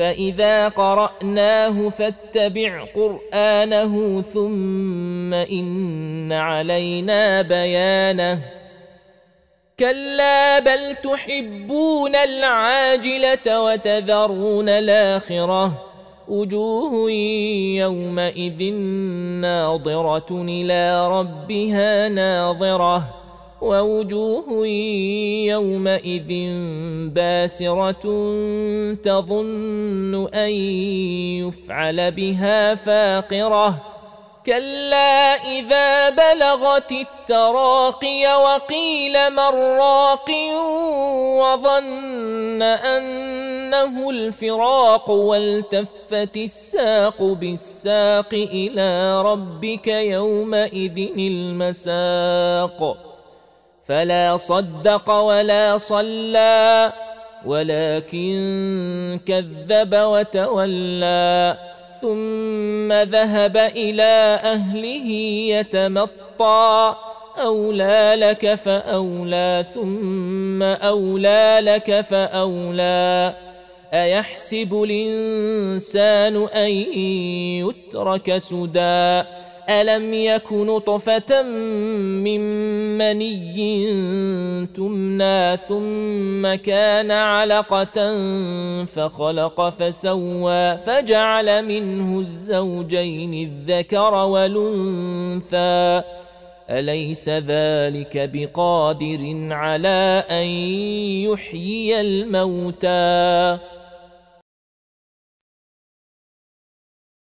فإذا قرأناه فاتبع قرآنه ثم إن علينا بيانه. كلا بل تحبون العاجلة وتذرون الآخرة. وجوه يومئذ ناظرة إلى ربها ناظرة. ووجوه يومئذ باسرة تظن أن يفعل بها فاقرة. كلا إذا بلغت التراقي وقيل من راق وظن أنه الفراق والتفت الساق بالساق إلى ربك يومئذ المساق. فلا صدق ولا صلى ولكن كذب وتولى ثم ذهب إلى أهله يتمطى أولى لك فأولى ثم أولى لك فأولى. أيحسب الإنسان أن يترك سدى؟ ألم يك نطفة من مني تمنى ثم كان علقة فخلق فسوى فجعل منه الزوجين الذكر والأنثى أليس ذلك بقادر على أن يحيي الموتى